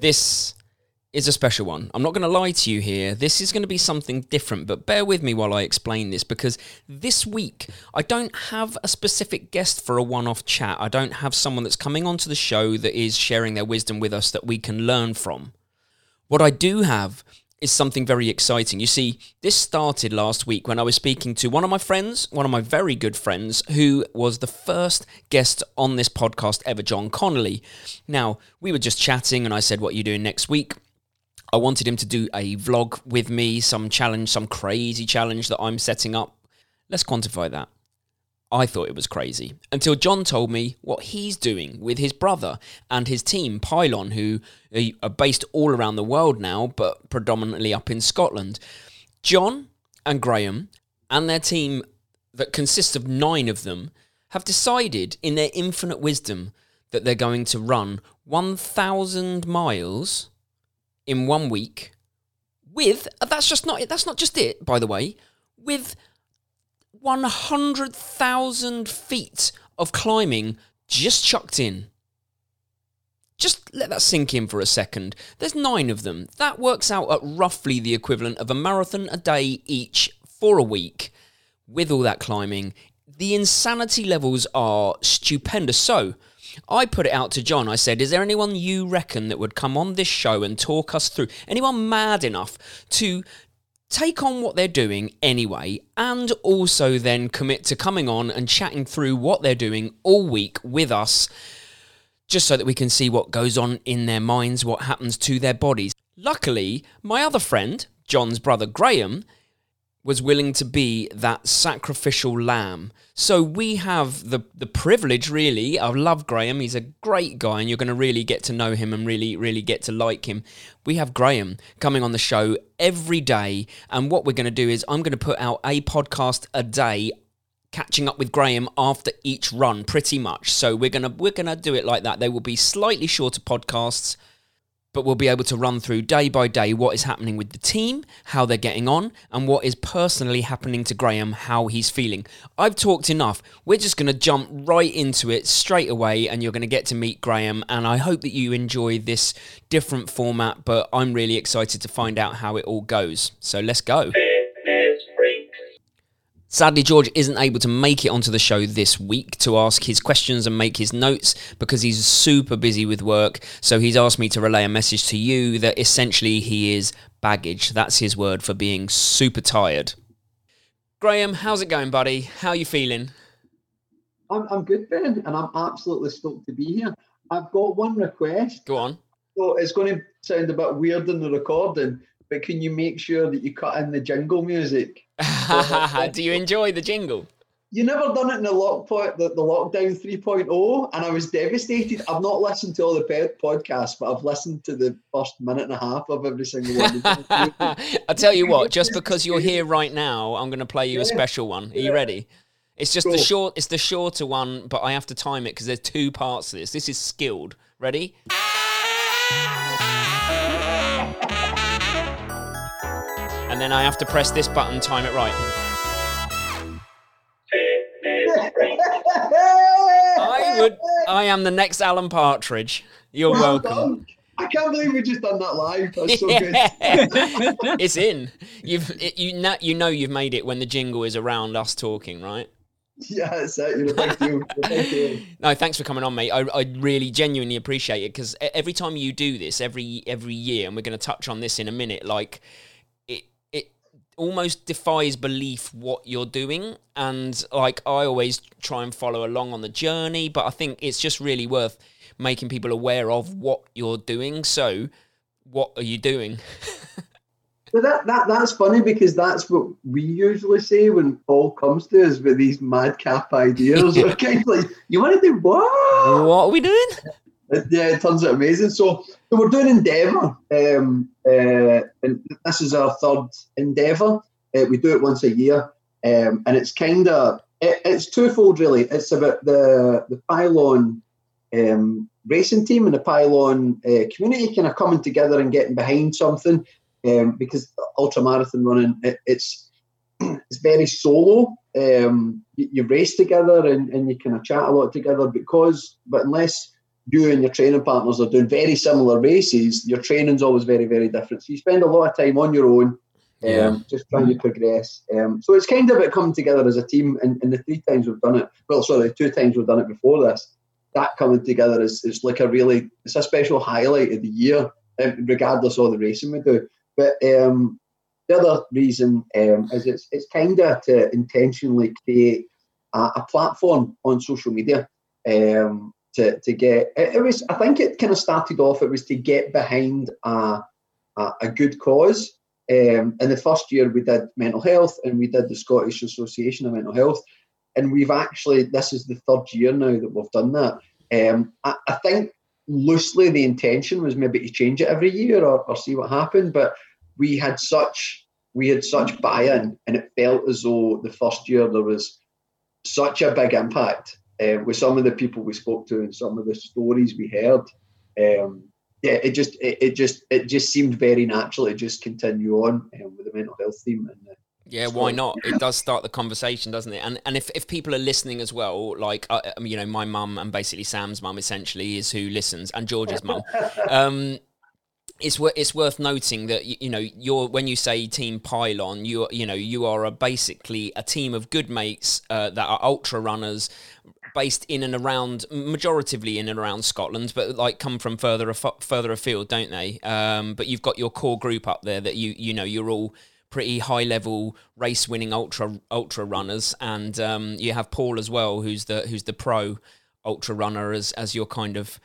This is a special one. I'm not going to lie to you here. This is going to be something different, but bear with me while I explain this because this week I don't have a specific guest for a one off chat. I don't have someone that's coming onto the show that is sharing their wisdom with us that we can learn from. What I do have is something very exciting. You see, this started last week when I was speaking to one of my friends, one of my very good friends, who was the first guest on this podcast ever, John Connolly. Now, we were just chatting, and I said, What are you doing next week? I wanted him to do a vlog with me, some challenge, some crazy challenge that I'm setting up. Let's quantify that. I thought it was crazy until John told me what he's doing with his brother and his team, Pylon, who are based all around the world now, but predominantly up in Scotland. John and Graham and their team, that consists of nine of them, have decided in their infinite wisdom that they're going to run 1,000 miles in one week with that's just not it that's not just it by the way with 100,000 feet of climbing just chucked in just let that sink in for a second. There's nine of them. That works out at roughly the equivalent of a marathon a day each for a week with all that climbing. The insanity levels are stupendous. So, I put it out to John. I said, Is there anyone you reckon that would come on this show and talk us through? Anyone mad enough to take on what they're doing anyway, and also then commit to coming on and chatting through what they're doing all week with us, just so that we can see what goes on in their minds, what happens to their bodies. Luckily, my other friend, John's brother Graham, was willing to be that sacrificial lamb. So we have the the privilege, really. I love Graham. He's a great guy, and you're going to really get to know him and really, really get to like him. We have Graham coming on the show every day, and what we're going to do is I'm going to put out a podcast a day catching up with Graham after each run pretty much so we're going to we're going to do it like that they will be slightly shorter podcasts but we'll be able to run through day by day what is happening with the team, how they're getting on, and what is personally happening to Graham, how he's feeling. I've talked enough. We're just going to jump right into it straight away, and you're going to get to meet Graham. And I hope that you enjoy this different format, but I'm really excited to find out how it all goes. So let's go. Sadly, George isn't able to make it onto the show this week to ask his questions and make his notes because he's super busy with work. So he's asked me to relay a message to you that essentially he is baggage. That's his word for being super tired. Graham, how's it going, buddy? How are you feeling? I'm, I'm good, Ben, and I'm absolutely stoked to be here. I've got one request. Go on. So it's going to sound a bit weird in the recording, but can you make sure that you cut in the jingle music? Do you enjoy the jingle? You never done it in the lock point, the, the lockdown 3.0, and I was devastated. I've not listened to all the podcasts, but I've listened to the first minute and a half of every single one. I'll tell you what, just because you're here right now, I'm going to play you a special one. Are you ready? It's just the short. It's the shorter one, but I have to time it because there's two parts to this. This is skilled. Ready? and then I have to press this button, time it right. I would. I am the next Alan Partridge. You're well welcome. Done. I can't believe we've just done that live. That's so good. it's in. You've it, you know you know you've made it when the jingle is around us talking, right? Yeah, it's it. You're thank you. You. No, thanks for coming on, mate. I, I really genuinely appreciate it because every time you do this, every every year, and we're going to touch on this in a minute, like almost defies belief what you're doing and like i always try and follow along on the journey but i think it's just really worth making people aware of what you're doing so what are you doing But that, that that's funny because that's what we usually say when Paul comes to us with these madcap ideas. yeah. kind of like, you want to do what? What are we doing? yeah, it turns out amazing. So, so we're doing Endeavour, um, uh, and this is our third Endeavour. Uh, we do it once a year, um, and it's kind of it, it's twofold really. It's about the the pylon um, racing team and the pylon uh, community kind of coming together and getting behind something. Um, because ultra marathon running, it, it's it's very solo. Um, you, you, race together and, and you kind of chat a lot together because, but unless you and your training partners are doing very similar races, your training's always very, very different. So you spend a lot of time on your own, um, just trying to progress. Um, so it's kind of about coming together as a team. And, and the three times we've done it, well, sorry, two times we've done it before this, that coming together is, is like a really, it's a special highlight of the year, um, regardless of the racing we do. But um, the other reason um, is it's, it's kind of to intentionally create a, a platform on social media um, to, to get it, it was I think it kind of started off it was to get behind a, a, a good cause. Um, in the first year we did mental health and we did the Scottish Association of Mental Health and we've actually this is the third year now that we've done that. Um, I, I think loosely the intention was maybe to change it every year or, or see what happened but we had such we had such buy-in and it felt as though the first year there was such a big impact uh, with some of the people we spoke to and some of the stories we heard. Um, yeah, it just it, it just it just seemed very natural to just continue on um, with the mental health theme and uh, Yeah, why not? It does start the conversation, doesn't it? And and if, if people are listening as well, like uh, um, you know, my mum and basically Sam's mum essentially is who listens, and George's mum. Um, it's it's worth noting that you know you're when you say team pylon, you you know you are a, basically a team of good mates uh, that are ultra runners. Based in and around, majoritively in and around Scotland, but like come from further af- further afield, don't they? Um, but you've got your core group up there that you you know you're all pretty high level race winning ultra ultra runners and um, you have Paul as well who's the who's the pro ultra runner as as your kind of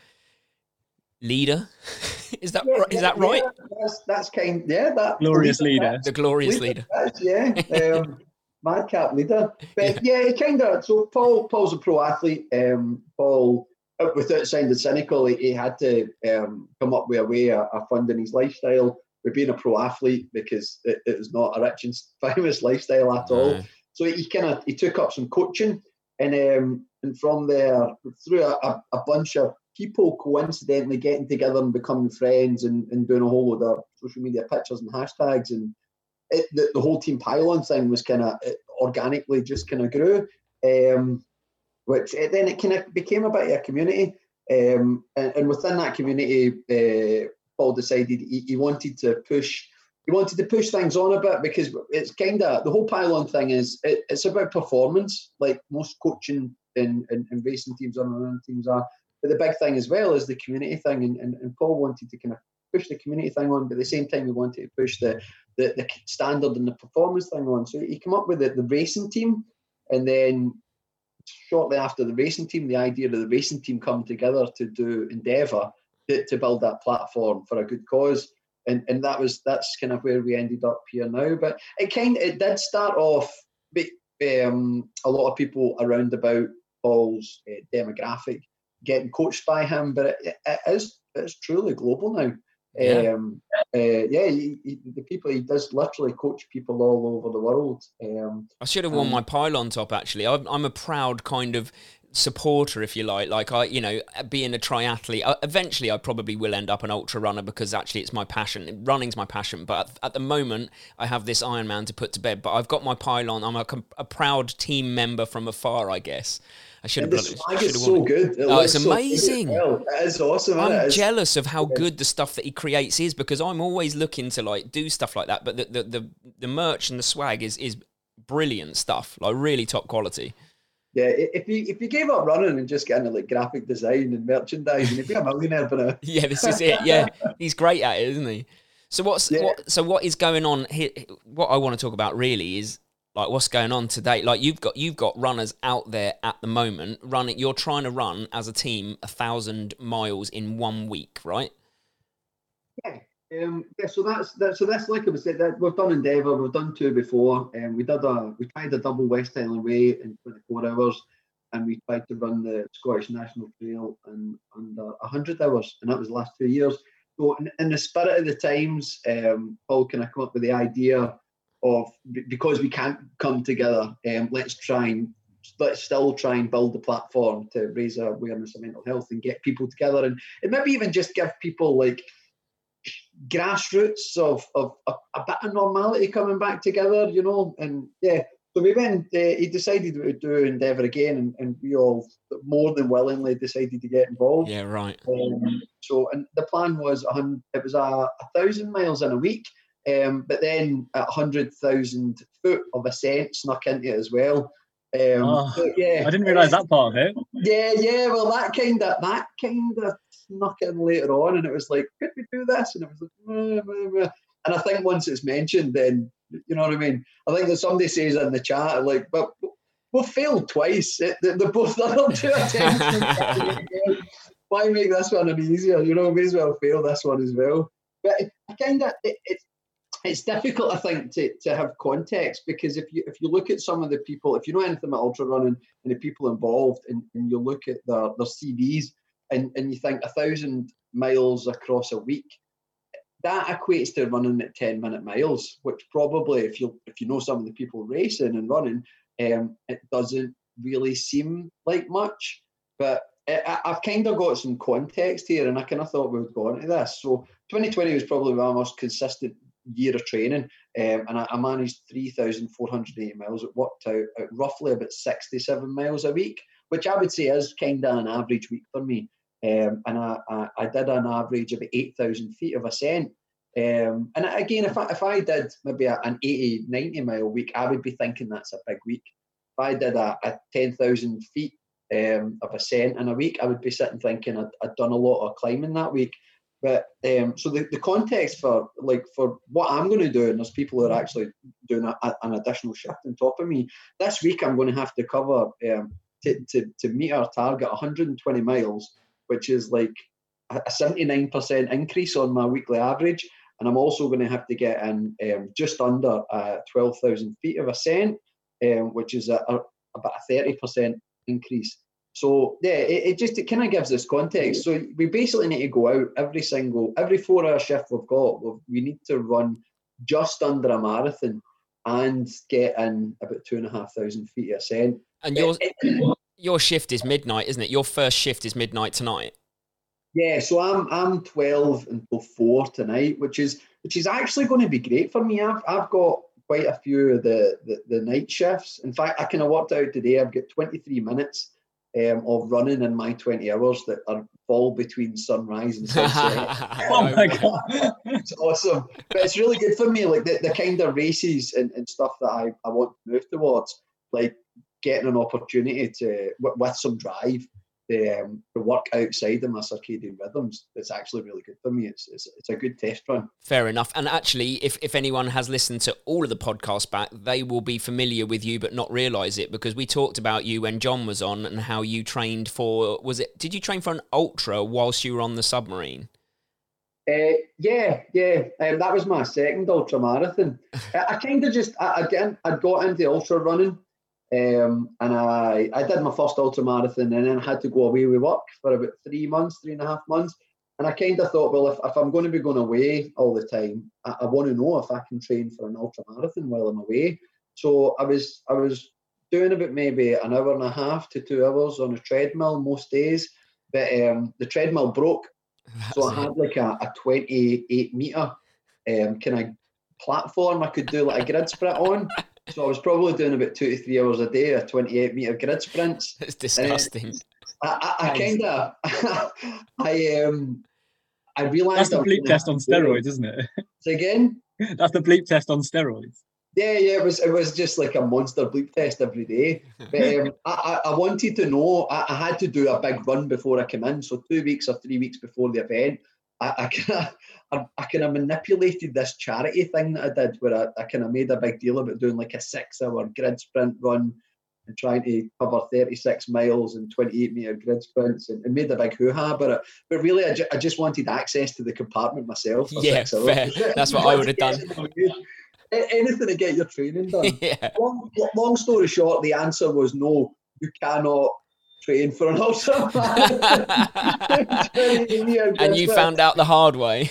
leader is that right? is that right Yeah, that's, that's kind. Yeah, that Glorious leader. the glorious leader That's, yeah, um, madcap leader. But yeah, it kind of. So Paul, Paul's a pro athlete. Um, Paul, uh, without sounding cynical, he, he had to um, come up with a way of, of funding his lifestyle with being a pro athlete because it, it was not a rich and famous lifestyle at all. So he kind of he took up some coaching, and um, and from there through a, a, bunch of people coincidentally getting together and becoming friends and, and doing a whole load of social media pictures and hashtags and it, the, the whole team pylon thing was kind of organically just kind of grew, um, which it, then it kind of became a bit of a community. Um, and, and within that community, uh, Paul decided he, he wanted to push. He wanted to push things on a bit because it's kind of the whole pylon thing is it, it's about performance, like most coaching and, and, and racing teams or running teams are. But the big thing as well is the community thing, and, and, and Paul wanted to kind of push the community thing on, but at the same time he wanted to push the the, the standard and the performance thing on. So he came up with the, the racing team, and then shortly after the racing team, the idea of the racing team come together to do Endeavour to, to build that platform for a good cause. And, and that was that's kind of where we ended up here now. But it kind it did start off. But, um, a lot of people around about Paul's uh, demographic getting coached by him, but it, it is it's truly global now. Yeah. Um, uh, yeah, he, he, the people he does literally coach people all over the world. Um, I should have worn Um, my pylon top. Actually, I'm, I'm a proud kind of supporter, if you like. Like I, you know, being a triathlete. Uh, eventually, I probably will end up an ultra runner because actually, it's my passion. Running's my passion. But at, at the moment, I have this Ironman to put to bed. But I've got my pylon. I'm a, a proud team member from afar, I guess. I should have. the swag is so good. It Oh, it's good amazing. well. It is awesome. I'm? Jealous of how good the stuff that he creates is because I'm always looking to like do stuff like that. But the the the, the merch and the swag is is brilliant stuff, like really top quality. Yeah, if you if you gave up running and just get into like graphic design and merchandising, you'd be a millionaire by now. Yeah, this is it. Yeah, he's great at it, isn't he? So what's Yeah. what? So what is going on here? What I want to talk about really is like what's going on today. Like you've got you've got runners out there at the moment running. You're trying to run as a team a thousand miles in one week, right? Yeah. Um, yeah, so that's that. So that's like I was saying. That we've done Endeavour. We've done two before, and we did a we tried a double West Highland Way in 24 hours, and we tried to run the Scottish National Trail in under 100 hours, and that was the last two years. So in, in the spirit of the times, um, Paul kind of come up with the idea of because we can't come together, um, let's try and let's still try and build the platform to raise awareness of mental health and get people together, and, and maybe even just give people like grassroots of, of, of a bit of normality coming back together, you know. And yeah, so we went. Uh, he decided we would do Endeavour again, and, and we all more than willingly decided to get involved. Yeah, right. Um, so, and the plan was a it was a, a thousand miles in a week, um, but then a hundred thousand foot of ascent snuck into it as well. Um, Oh, yeah, I didn't realise that part of it. Yeah, yeah. Well, that kind of that kind of snuck in later on, and it was like, could we do this? And it was like, meh, meh, meh. and I think once it's mentioned, then you know what I mean. I think that somebody says in the chat, like, but we've failed twice. It, they- they're both other two attempts. Why make this one any easier? You know, may as well fail this one as well. But I kind of it, it's it's difficult, I think, to, to have context because if you if you look at some of the people, if you know anything about ultra running and the people involved, and, and you look at their their CVs and, and you think a thousand miles across a week, that equates to running at 10 minute miles, which probably if you if you know some of the people racing and running, um, it doesn't really seem like much. But I, I- I've kind of got some context here, and I kind of thought we would go into this. So 2020 was probably my most consistent year of training, um, and I, I managed 3,480 miles. It worked out at roughly about 67 miles a week, which I would say is kind of an average week for me. Um, and I, I, I did an average of 8,000 feet of ascent. Um, and again, if I, if I did maybe a, an 80, 90 mile week, I would be thinking that's a big week. If I did a, a 10,000 feet um, of ascent in a week, I would be sitting thinking I'd, I'd done a lot of climbing that week. But um, so the, the context for like for what I'm going to do, and there's people who are actually doing a, a- an additional shift on top of me. This week I'm going to have to cover um, to, to, to meet our target 120 miles, which is like a a 79% increase on my weekly average. And I'm also going to have to get in um, just under uh, 12,000 feet of ascent, um, which is a, a, about a 30% increase. So yeah, it, it just it kind of gives us context. So we basically need to go out every single every four hour shift we've got. We need to run just under a marathon and get in about two and a half thousand feet of ascent. And your It- it- your shift is midnight, isn't it? Your first shift is midnight tonight. Yeah, so I'm I'm 12 until four tonight, which is which is actually going to be great for me. I've I've got quite a few of the the, the night shifts. In fact, I kind of worked out today. I've got 23 minutes um, of running in my 20 hours that are fall between sunrise and sunset. Oh my god! it's awesome, but it's really good for me. Like the, the kind of races and, and stuff that I, I want to move towards, like getting an opportunity to with, with some drive to, um, to work outside of my circadian rhythms. It's actually really good for me. It's it's, it's a good test run. Fair enough. And actually, if, if anyone has listened to all of the podcasts back, they will be familiar with you but not realise it because we talked about you when John was on and how you trained for was it did you train for an ultra whilst you were on the submarine? Uh, yeah, yeah. Um, that was my second ultra marathon. I, I kind of just I, again I got into ultra running, um, and I I did my first ultra marathon, and then I had to go away with work for about three months, three and a half months. And I kind of thought, well, if, if I'm going to be going away all the time, I, I want to know if I can train for an ultra marathon while I'm away. So I was I was doing about maybe an hour and a half to two hours on a treadmill most days, but um, the treadmill broke so I had like a, a 28 meter um, kind of platform I could do like a grid sprint on. So I was probably doing about two to three hours a day, of 28 meter grid sprints. It's disgusting. I, I, I kind of, I um, I realised That's the bleep test on to do it. steroids, isn't it? Say again. That's the bleep test on steroids. Yeah, yeah, it was it was just like a monster bleep test every day. But um, I, I I wanted to know. I, I had to do a big run before I came in. So two weeks or three weeks before the event, I, I kind of I, I kind of manipulated this charity thing that I did, where I, I kind of made a big deal about doing like a six-hour grid sprint run and trying to cover 36 miles and 28 meter grid sprints, and, and made a big hoo-ha about it. But really, I, ju- I just wanted access to the compartment myself. For Yeah, six hours. fair. That's what I would have done. Anything to get your training done yeah. long, long story short, the answer was no. You cannot train for an ultra. and you found out the hard way.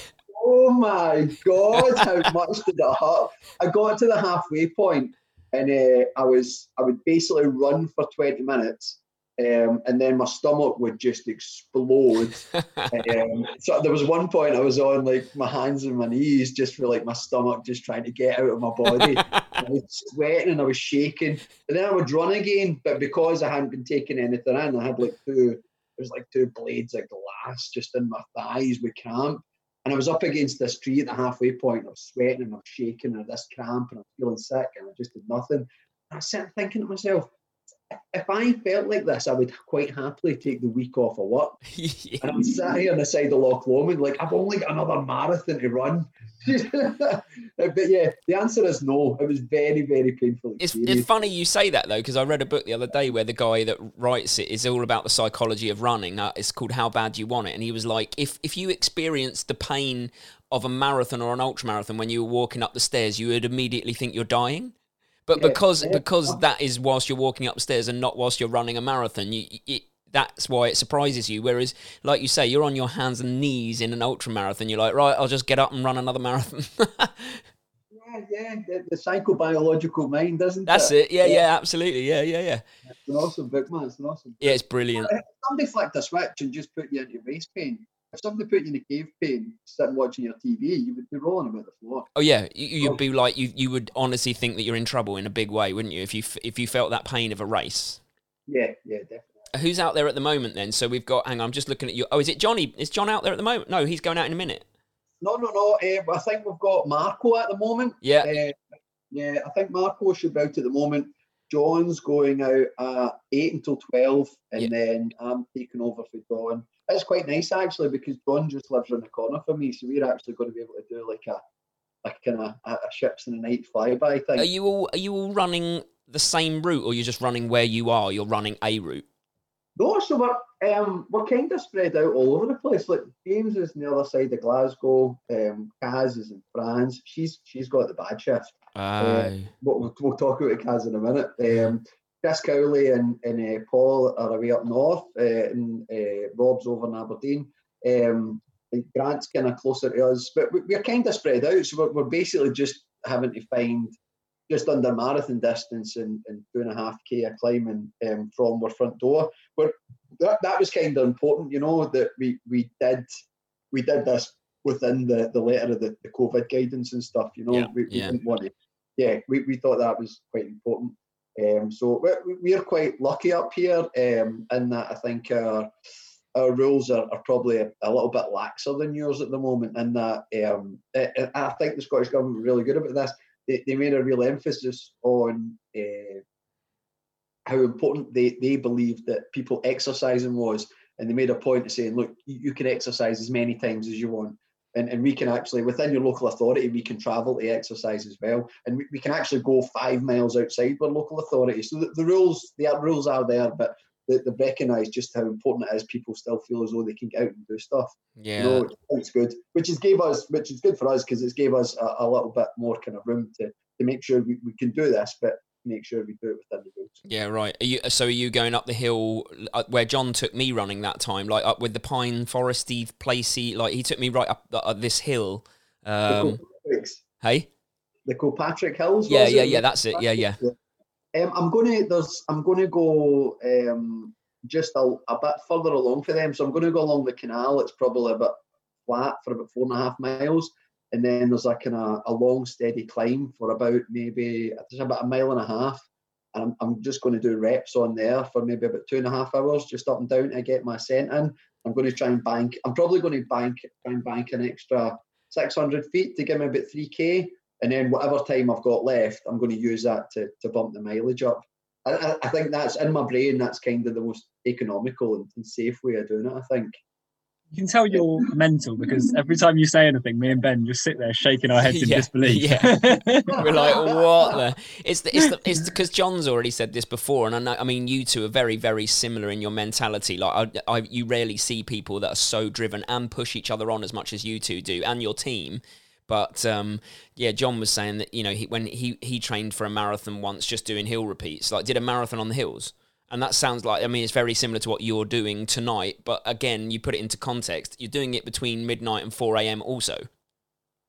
Oh my god! How much did it hurt? I got to the halfway point, and uh, I was I would basically run for twenty minutes, um, and then my stomach would just explode. um, so there was one point I was on like my hands and my knees just for like my stomach just trying to get out of my body. I was sweating and I was shaking. And then I would run again, but because I hadn't been taking anything in, I had like two, there was like two blades of glass just in my thighs with cramp. And I was up against this tree at the halfway point. I was sweating and I was shaking and this cramp and I was feeling sick and I just did nothing. And I sitting thinking to myself, if I felt like this, I would quite happily take the week off of work. And I'm sat here on the side of Loch Lomond, like I've only got another marathon to run. but yeah, the answer is no. It was very, very painful. It's, it's funny you say that though, because I read a book the other day where the guy that writes it is all about the psychology of running. Uh, it's called How Bad You Want It, and he was like, if if you experience the pain of a marathon or an ultra marathon when you were walking up the stairs, you would immediately think you're dying. But Yeah, because yeah. because that is whilst you're walking upstairs and not whilst you're running a marathon, you, it, that's why it surprises you. Whereas, like you say, you're on your hands and knees in an ultra marathon. You're like, right, I'll just get up and run another marathon. Yeah, yeah, the, the psychobiological mind, doesn't that's it? it. Yeah, yeah, absolutely. Yeah, yeah, yeah. It's an awesome book, man. It's an awesome Yeah, it's brilliant. Somebody flicked a switch and just put you into race pain, if somebody put you in a cave pain, sitting watching your TV, you would be rolling about the floor. Oh yeah, you, you'd be like you. You would honestly think that you're in trouble in a big way, wouldn't you? If you if you felt that pain of a race. Yeah, yeah, definitely. Who's out there at the moment then? So we've got. Hang on, I'm just looking at you. Oh, is it Johnny? Is John out there at the moment? No, he's going out in a minute. No, no, no. Uh, I think we've got Marco at the moment. Yeah. Uh, yeah, I think Marco should be out at the moment. John's going out at eight until twelve, and Yeah. then I'm taking over for John. It's quite nice actually because John just lives around the corner from me, so we're actually going to be able to do like a like kind of a, a ships in the night flyby thing. Are you all are you all running the same route, or you're just running where you are? You're running a route. No, so we're um, we're kind of spread out all over the place. Like James is on the other side of Glasgow. Um, Kaz is in France. She's she's got the bad shift. Aye. We'll, we'll, we'll talk about it, Kaz in a minute. Um, Chris Cowley and, and uh, Paul are away up north, uh, and uh, Rob's over in Aberdeen. Um, Grant's kind of closer to us, but we, we're kind of spread out. So we're, we're basically just having to find just under marathon distance and, and two and a half k of climbing um, from our front door. But that, that was kind of important, you know, that we we did we did this within the, the letter of the, the COVID guidance and stuff. You know, Yeah, we, we yeah. didn't want to. Yeah, we, we thought that was quite important. Um, so we're, we're quite lucky up here um, in that I think our, our rules are, are probably a, a little bit laxer than yours at the moment. In that um, I, I I think the Scottish government were really good about this. They, they made a real emphasis on uh, how important they, they believed that people exercising was. And they made a point of saying, look, you, you can exercise as many times as you want. And, and we can actually, within your local authority, we can travel to exercise as well. And we, we can actually go five miles outside our local authority. So the, the rules, the rules are there, but they, they recognise just how important it is. People still feel as though they can get out and do stuff. Yeah. You know, it's good, which is gave us, which is good for us because it's gave us a, a little bit more kind of room to to make sure we, we can do this, but make sure we do it within the rules. Yeah, right. Are you, so are you going up the hill uh, where John took me running that time, like up with the pine foresty placey? Like he took me right up uh, this hill. Um, hey, the Kilpatrick Hills. yeah, yeah, it? yeah. That's it. Yeah, yeah. Um, I'm gonna there's I'm gonna go um, just a, a bit further along for them. So I'm gonna go along the canal. It's probably a bit flat for about four and a half miles, and then there's like kind of a long steady climb for about maybe it's about a mile and a half. And I'm, I'm just going to do reps on there for maybe about two and a half hours, just up and down to get my scent in. I'm going to try and bank. I'm probably going to bank try and bank an extra 600 feet to give me about 3k and then whatever time I've got left, I'm going to use that to, to bump the mileage up. I, I, I think that's in my brain. That's kind of the most economical and, and safe way of doing it. I think. You can tell you're mental because every time you say anything, me and Ben just sit there shaking our heads in Yeah, disbelief. We're like, what the? It's the, it's the, it's because John's already said this before, and I know, I mean, you two are very, very similar in your mentality. Like, I, I, you rarely see people that are so driven and push each other on as much as you two do, and your team. But um, yeah, John was saying that you know he, when he he trained for a marathon once, just doing hill repeats, like did a marathon on the hills. And that sounds like, I mean, it's very similar to what you're doing tonight. But again, you put it into context. You're doing it between midnight and 4 a.m. also.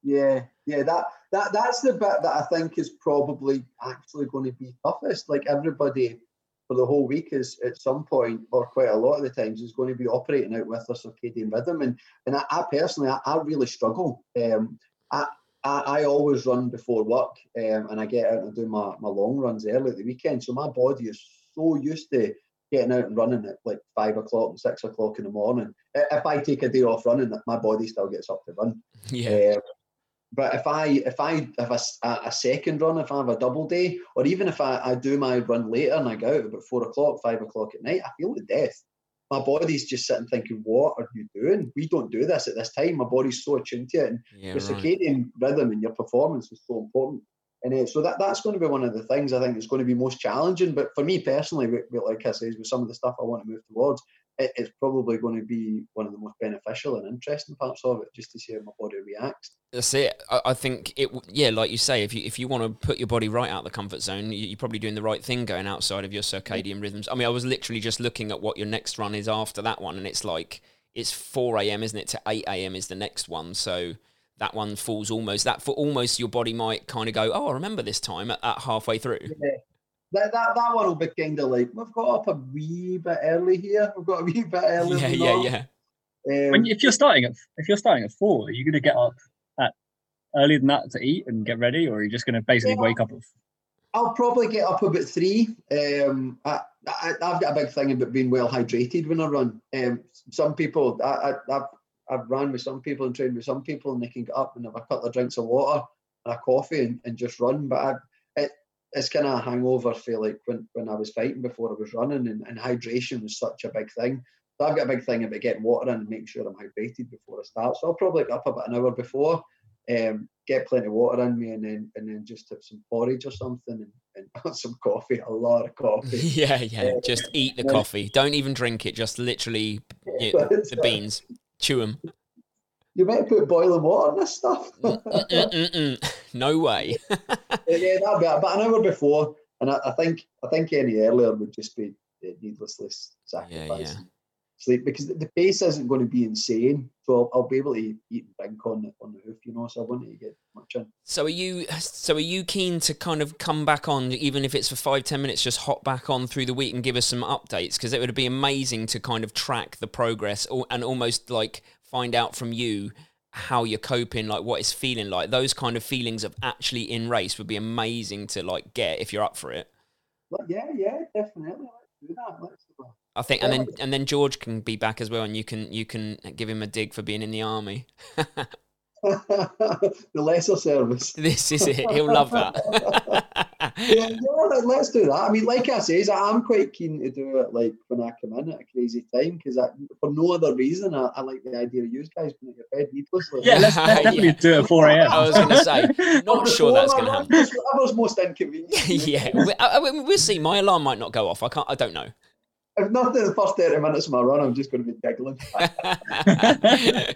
Yeah, yeah. That that that's the bit that I think is probably actually going to be toughest. Like everybody, for the whole week is at some point, or quite a lot of the times, is going to be operating out with a circadian rhythm. And and I, I personally, I, I, really struggle. Um, I, I, I always run before work, um, and I get out and do my, my long runs early at the weekend. So my body is so used to getting out and running at like five o'clock and six o'clock in the morning. If I take a day off running, my body still gets up to run. Yeah. Um, but if I if I have a, a second run, if I have a double day, or even if I, I do my run later and I go out about four o'clock, five o'clock at night, I feel the death. My body's just sitting thinking, "What are you doing? We don't do this at this time." My body's so attuned to it, and yeah, your right. circadian rhythm and your performance is so important. And uh, so that that's going to be one of the things I think is going to be most challenging. But for me personally, like I said, with some of the stuff I want to move towards, it, it's probably going to be one of the most beneficial and interesting parts of it, just to see how my body reacts. That's it. I, I think it. Yeah, like you say, if you if you want to put your body right out of the comfort zone, you, are probably doing the right thing going outside of your circadian rhythms. I mean, I was literally just looking at what your next run is after that one, and it's like it's four a.m. isn't it? To eight a.m. is the next one, so that one falls almost that for almost your body might kind of go, oh, I remember this time at, at halfway through. Yeah. That, that, that one will be kind of like we've got up a wee bit early here. We've got a wee bit early. Yeah, yeah, yeah. Um, when, if you're starting at if you're starting at four, are you going to get up at earlier than that to eat and get ready, or are you just going to basically yeah, wake up? At... I'll probably get up about three. Um, I, I, have got a big thing about being well hydrated when I run. Um, some people, I, I, I've I've run with some people and trained with some people, and they can get up and have a couple of drinks of water and a coffee and, and just run. But I, it, it's kind of a hangover feel like when, when I was fighting before I was running, and, and hydration was such a big thing. So I've got a big thing about getting water in and making sure I'm hydrated before I start. So I'll probably get up about an hour before, um, get plenty of water in me, and then and then just have some porridge or something, and, and some coffee, a lot of coffee. yeah, yeah. Um, just eat the coffee. Don't even drink it. Just literally know, the beans. Chew them. You might put boiling water in this stuff. Mm, mm, mm, no way. yeah, that'd be, but an hour before, and I, I, think I think any earlier would just be needlessly sacrificing yeah, yeah. Sleep because the pace isn't going to be insane. So I'll, I'll be able to eat and drink on the on the hoof, you know. So I want to get much in. So are you? So are you keen to kind of come back on, even if it's for five ten minutes, just hop back on through the week and give us some updates? Because it would be amazing to kind of track the progress and almost like find out from you how you're coping, like what it's feeling like. Those kind of feelings of actually in race would be amazing to like get if you're up for it. Well, yeah, yeah, definitely. Let's do that. Let's. I think, and then and then George can be back as well, and you can you can give him a dig for being in the army. the lesser service. This is it. He'll love that. yeah, yeah, let's do that. I mean, like I say, I'm quite keen to do it like when I come in at a crazy time because for no other reason, I, I, like the idea of you guys being at your bed needlessly. Yeah, let's, let's definitely yeah. do it at 4 a.m. I was going to say, not sure that's going to happen. That was most inconvenient. yeah, we, I, we'll see. My alarm might not go off. I can't. I don't know if not the first 30 minutes of my run, I'm just going to be giggling.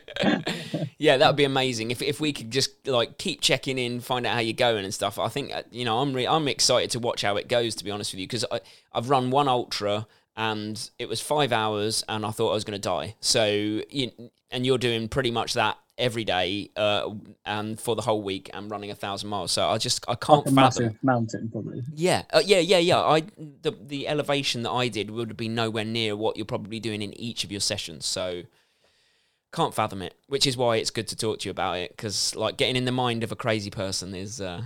yeah, that would be amazing. If, if we could just like keep checking in, find out how you're going and stuff. I think, uh, you know, I'm, re- I'm excited to watch how it goes, to be honest with you, because I've run one ultra and it was five hours and I thought I was going to die. So, you, and you're doing pretty much that every day uh, and for the whole week and running a thousand miles. So I just I can't like fathom mountain probably. Yeah, uh, yeah, yeah, yeah. I the the elevation that I did would be nowhere near what you're probably doing in each of your sessions. So can't fathom it, which is why it's good to talk to you about it because like getting in the mind of a crazy person is. Uh...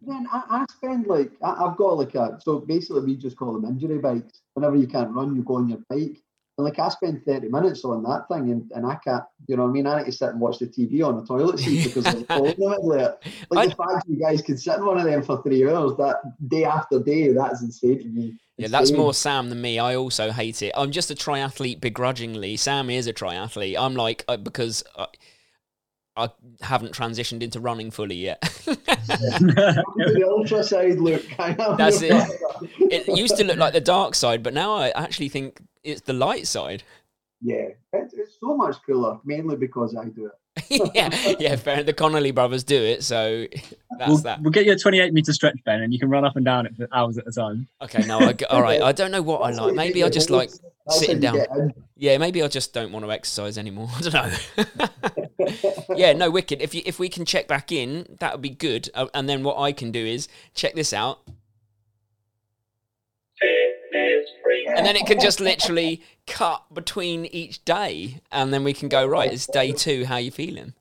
Then I, I spend like I, have got like a so basically we just call them injury bikes. Whenever you can't run, you go on your bike and like I spend 30 minutes on that thing and, and I can't, you know what I mean? I need to sit and watch the TV on the toilet seat because there's a in the middle of it. Like I, the fact you guys can sit in one of them for three hours, that day after day, that's insane to me. Yeah, that's more Sam than me. I also hate it. I'm just a triathlete begrudgingly. Sam is a triathlete. I'm like, uh, because I, I haven't transitioned into running fully yet. the ultra side look. That's it. It used to look like the dark side, but now I actually think it's the light side. Yeah, it's, it's so much cooler, mainly because I do it. yeah, yeah, fair. The Connolly brothers do it, so that's we'll, that. We'll get you a 28 meter stretch, Ben, and you can run up and down it for hours at a time. Okay, no, I, all right. I don't know what I like. Maybe I just like sitting down. Yeah, maybe I just don't want to exercise anymore. I don't know. yeah, no, wicked. If you if we can check back in, that would be good. Uh, and then what I can do is check this out. And then it can just literally cut between each day, and then we can go right. It's day two. How you feeling?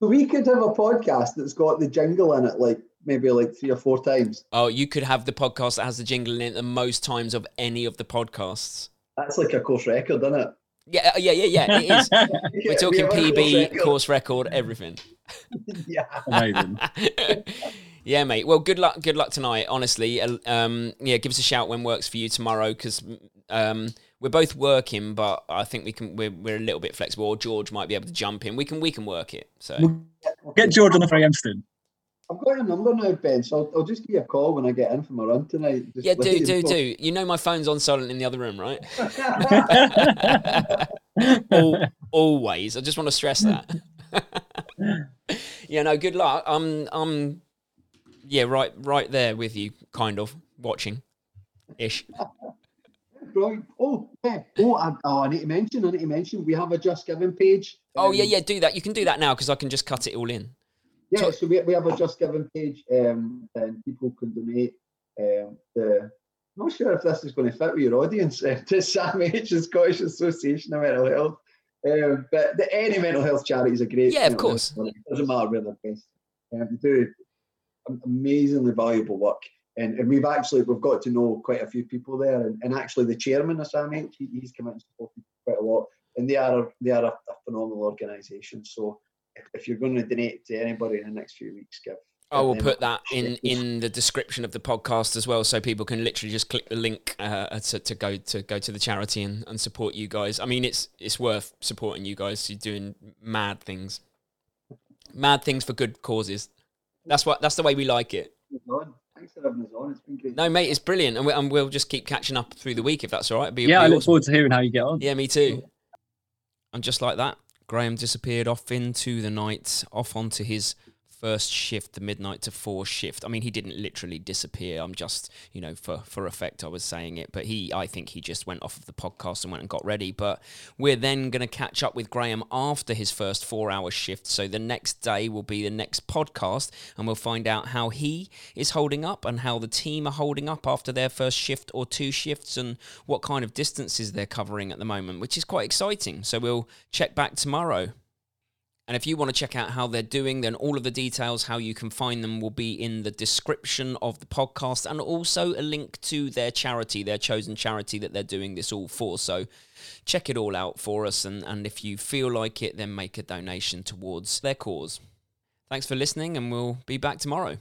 We could have a podcast that's got the jingle in it, like maybe like three or four times. Oh, you could have the podcast that has the jingle in it the most times of any of the podcasts. That's like a course record, isn't it? Yeah, uh, yeah, yeah, yeah. It is. Yeah, We're talking have a course PB, record. course record, everything. yeah. Amazing. yeah, mate. Well, good luck. Good luck tonight. Honestly, Uh, um, yeah. Give us a shout when works for you tomorrow because um, we're both working, but I think we can. We're, we're a little bit flexible. Or George might be able to jump in. We can. We can work it. So Get George on the 3 Amston. I've got your number now, Ben, so I'll, I'll just give you a call when I get in from my run tonight. Just yeah, do you do know. do. You know my phone's on silent in the other room, right? Al- always. I just want to stress that. yeah, no, good luck. I'm I'm yeah, right right there with you, kind of, watching. Ish. Right. Oh, yeah. Oh, I, oh, I need to mention, I need to mention, we have a Just Giving page. Oh yeah, Um, yeah, do that. You can do that now because I can just cut it all in. Yeah, So- we, we have a Just Giving page um, and people can donate. Um, the, I'm not sure if this is going to fit with your audience uh, to SAMH, the Scottish Association of Mental Health. Um, but the, any mental health charity is a great. Yeah, of course. It doesn't matter where they're based. Um, do amazingly valuable work. And, and we've actually we've got to know quite a few people there, and, and actually the chairman of SAMH, he, he's come out and supported quite a lot, and they are they are a, a phenomenal organisation. So if, if you're going to donate to anybody in the next few weeks, give. I will put that in in the description of the podcast as well, so people can literally just click the link uh, to, to go to go to the charity and, and support you guys. I mean, it's it's worth supporting you guys. You're doing mad things, mad things for good causes. That's what that's the way we like it. Thanks for having us on. It's been great. No, mate, it's brilliant, and, we, and we'll just keep catching up through the week if that's all right. Be, Yeah, be I look awesome. forward to hearing how you get on. Yeah, me too. And just like that, Graham disappeared off into the night, off onto his first shift, the midnight to four shift. I mean, he didn't literally disappear. I'm just, you know, for for effect, I was saying it. But he, I think he just went off of the podcast and went and got ready. But we're then going to catch up with Graham after his first four hour shift. So the next day will be the next podcast, and we'll find out how he is holding up and how the team are holding up after their first shift or two shifts and what kind of distances they're covering at the moment, which is quite exciting. So we'll check back tomorrow. And if you want to check out how they're doing, then all of the details, how you can find them, will be in the description of the podcast and also a link to their charity, their chosen charity that they're doing this all for. So check it all out for us. And, and if you feel like it, then make a donation towards their cause. Thanks for listening, and we'll be back tomorrow.